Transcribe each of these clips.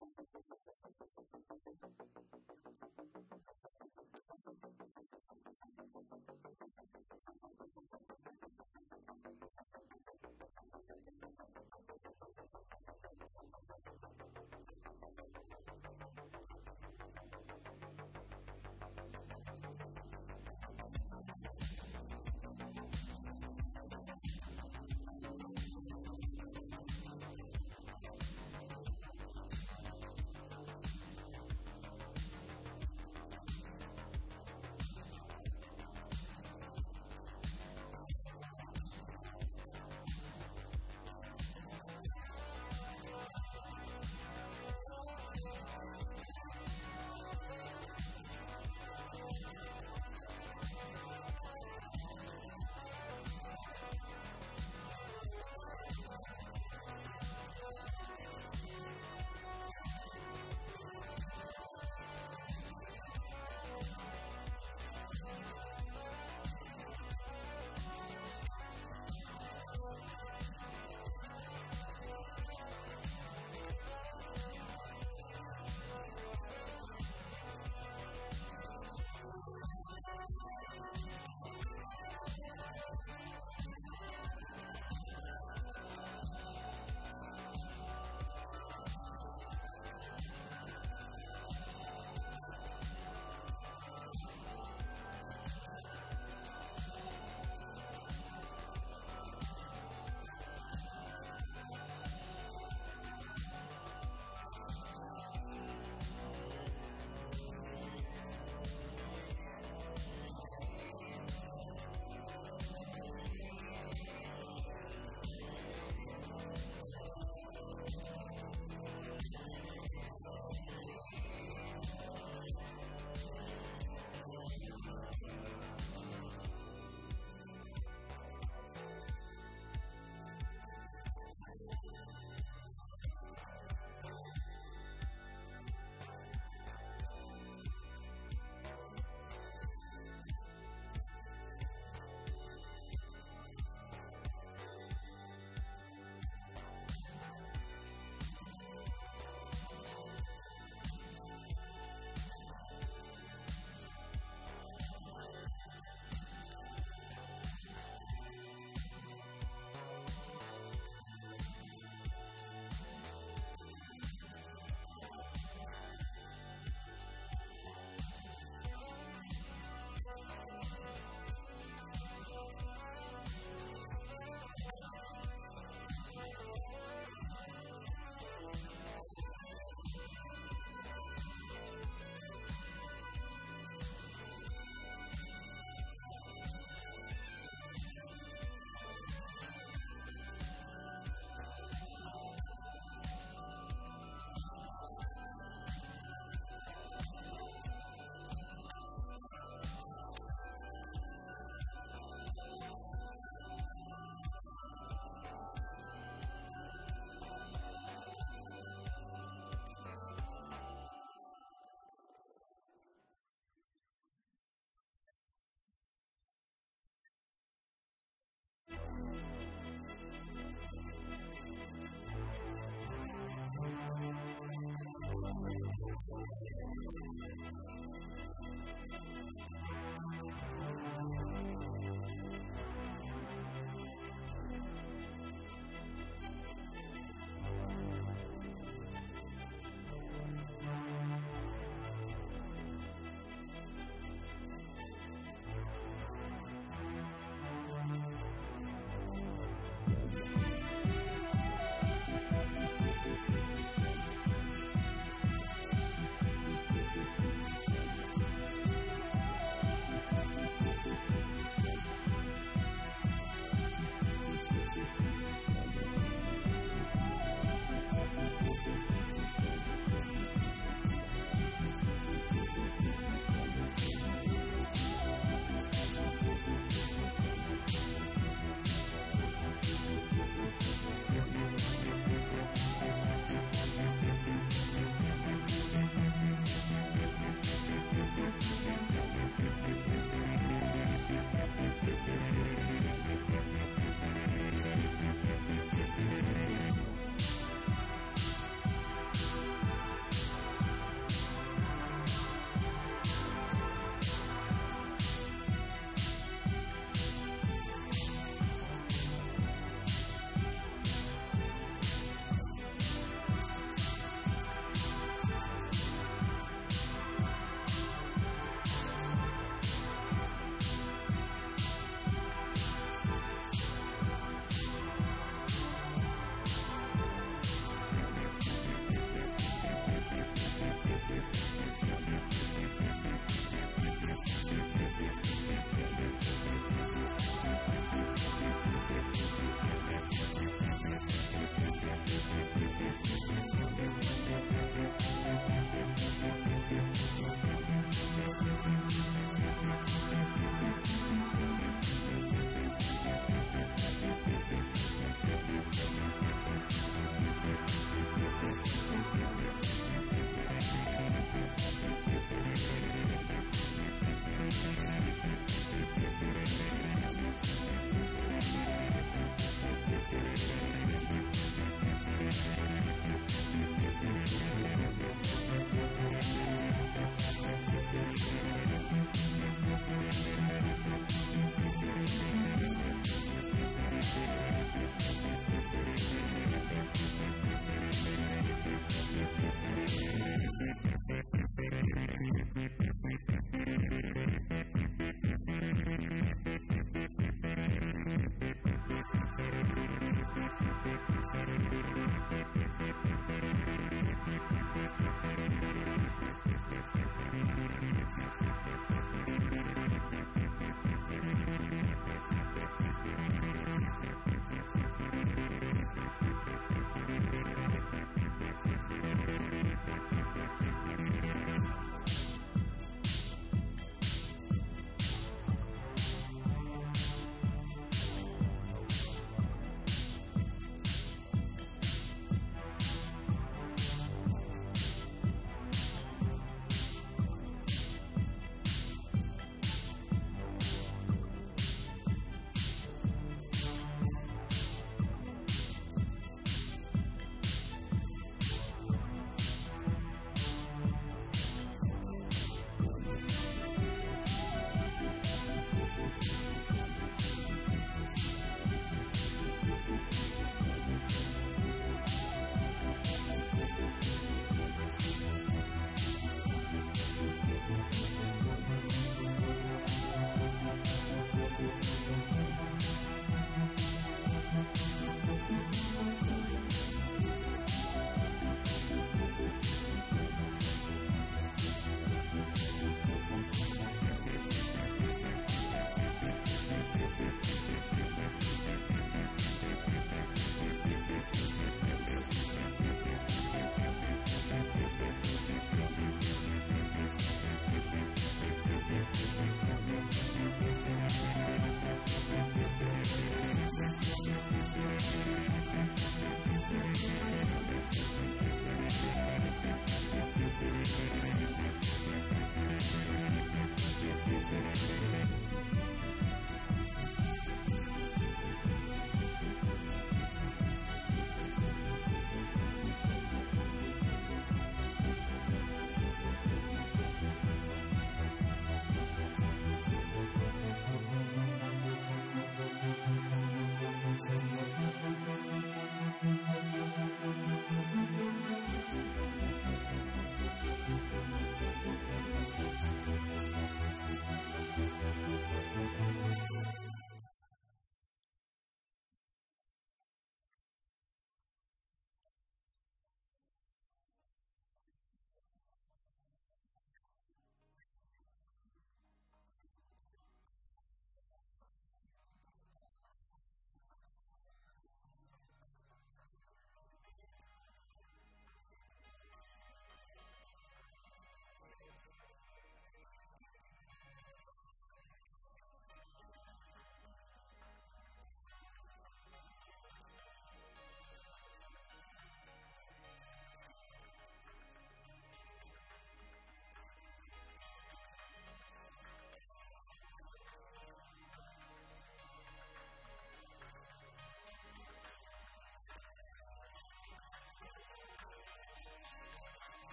Thank you.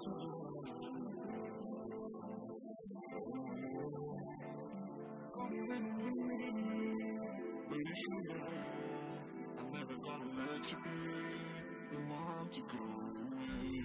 Me, you. I'm never gonna let you be the one to go away.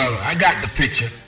I got the picture.